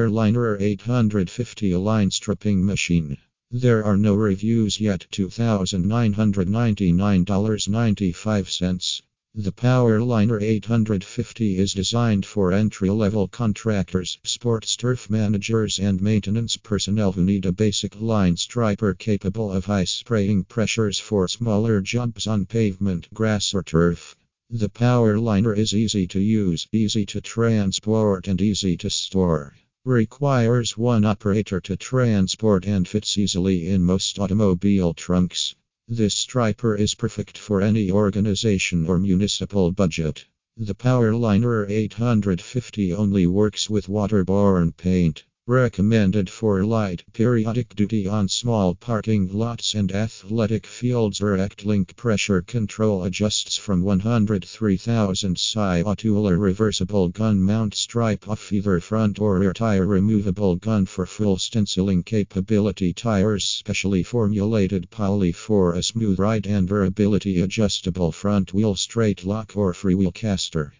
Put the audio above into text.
PowrLiner 850 line stripping machine. There are no reviews yet. $2,999.95. The PowrLiner 850 is designed for entry level contractors, sports turf managers, and maintenance personnel who need a basic line striper capable of high spraying pressures for smaller jobs on pavement, grass, or turf. The PowrLiner is easy to use, easy to transport, and easy to store. Requires one operator to transport and fits easily in most automobile trunks. This striper is perfect for any organization or municipal budget. The PowrLiner 850 only works with waterborne paint. Recommended for light periodic duty on small parking lots and athletic fields. Direct link pressure control adjusts from 103,000 psi to a reversible gun mount stripe off either front or rear tire. Removable gun for full stenciling capability. Tires specially formulated poly for a smooth ride and durability. Adjustable front wheel straight lock or freewheel caster.